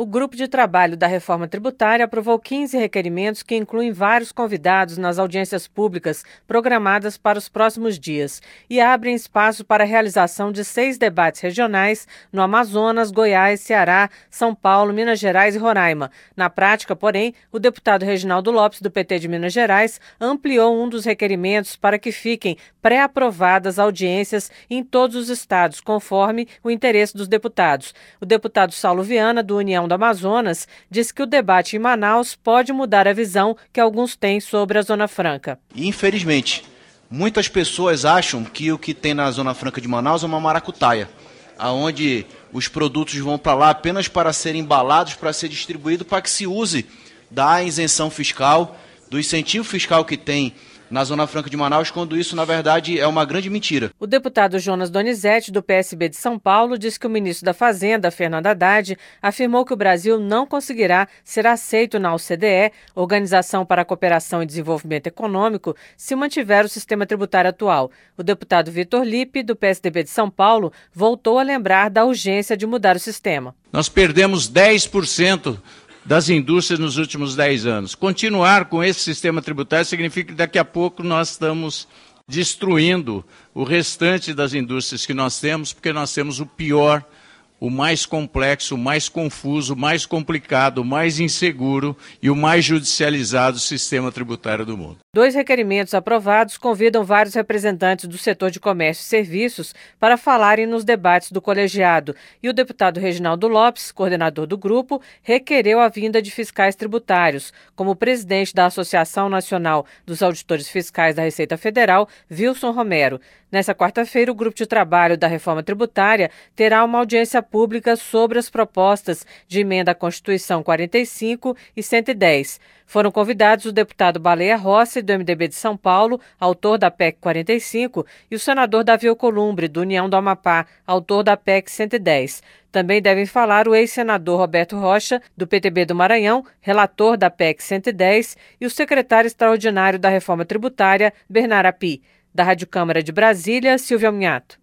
O grupo de trabalho da reforma tributária aprovou 15 requerimentos que incluem vários convidados nas audiências públicas programadas para os próximos dias e abrem espaço para a realização de seis debates regionais no Amazonas, Goiás, Ceará, São Paulo, Minas Gerais e Roraima. Na prática, porém, o deputado Reginaldo Lopes, do PT de Minas Gerais, ampliou um dos requerimentos para que fiquem pré-aprovadas audiências em todos os estados, conforme o interesse dos deputados. O deputado Saulo Viana, do União do Amazonas, diz que o debate em Manaus pode mudar a visão que alguns têm sobre a Zona Franca. Infelizmente, muitas pessoas acham que o que tem na Zona Franca de Manaus é uma maracutaia, aonde os produtos vão para lá apenas para serem embalados, para ser distribuído, para que se use da isenção fiscal, do incentivo fiscal que tem na Zona Franca de Manaus, quando isso, na verdade, é uma grande mentira. O deputado Jonas Donizete, do PSB de São Paulo, diz que o ministro da Fazenda, Fernando Haddad, afirmou que o Brasil não conseguirá ser aceito na OCDE, Organização para a Cooperação e Desenvolvimento Econômico, se mantiver o sistema tributário atual. O deputado Vitor Lipe, do PSDB de São Paulo, voltou a lembrar da urgência de mudar o sistema. Nós perdemos 10% das indústrias nos últimos 10 anos. Continuar com esse sistema tributário significa que daqui a pouco nós estamos destruindo o restante das indústrias que nós temos, porque nós temos o pior o mais complexo, o mais confuso, o mais complicado, o mais inseguro e o mais judicializado sistema tributário do mundo. Dois requerimentos aprovados convidam vários representantes do setor de comércio e serviços para falarem nos debates do colegiado. E o deputado Reginaldo Lopes, coordenador do grupo, requereu a vinda de fiscais tributários, como presidente da Associação Nacional dos Auditores Fiscais da Receita Federal, Wilson Romero. Nessa quarta-feira, o grupo de trabalho da reforma tributária terá uma audiência pública sobre as propostas de emenda à Constituição 45 e 110. Foram convidados o deputado Baleia Rossi, do MDB de São Paulo, autor da PEC 45, e o senador Davi Alcolumbre, do União do Amapá, autor da PEC 110. Também devem falar o ex-senador Roberto Rocha, do PTB do Maranhão, relator da PEC 110, e o secretário extraordinário da Reforma Tributária, Bernardo Api. Da Rádio Câmara de Brasília, Silvia Minhato.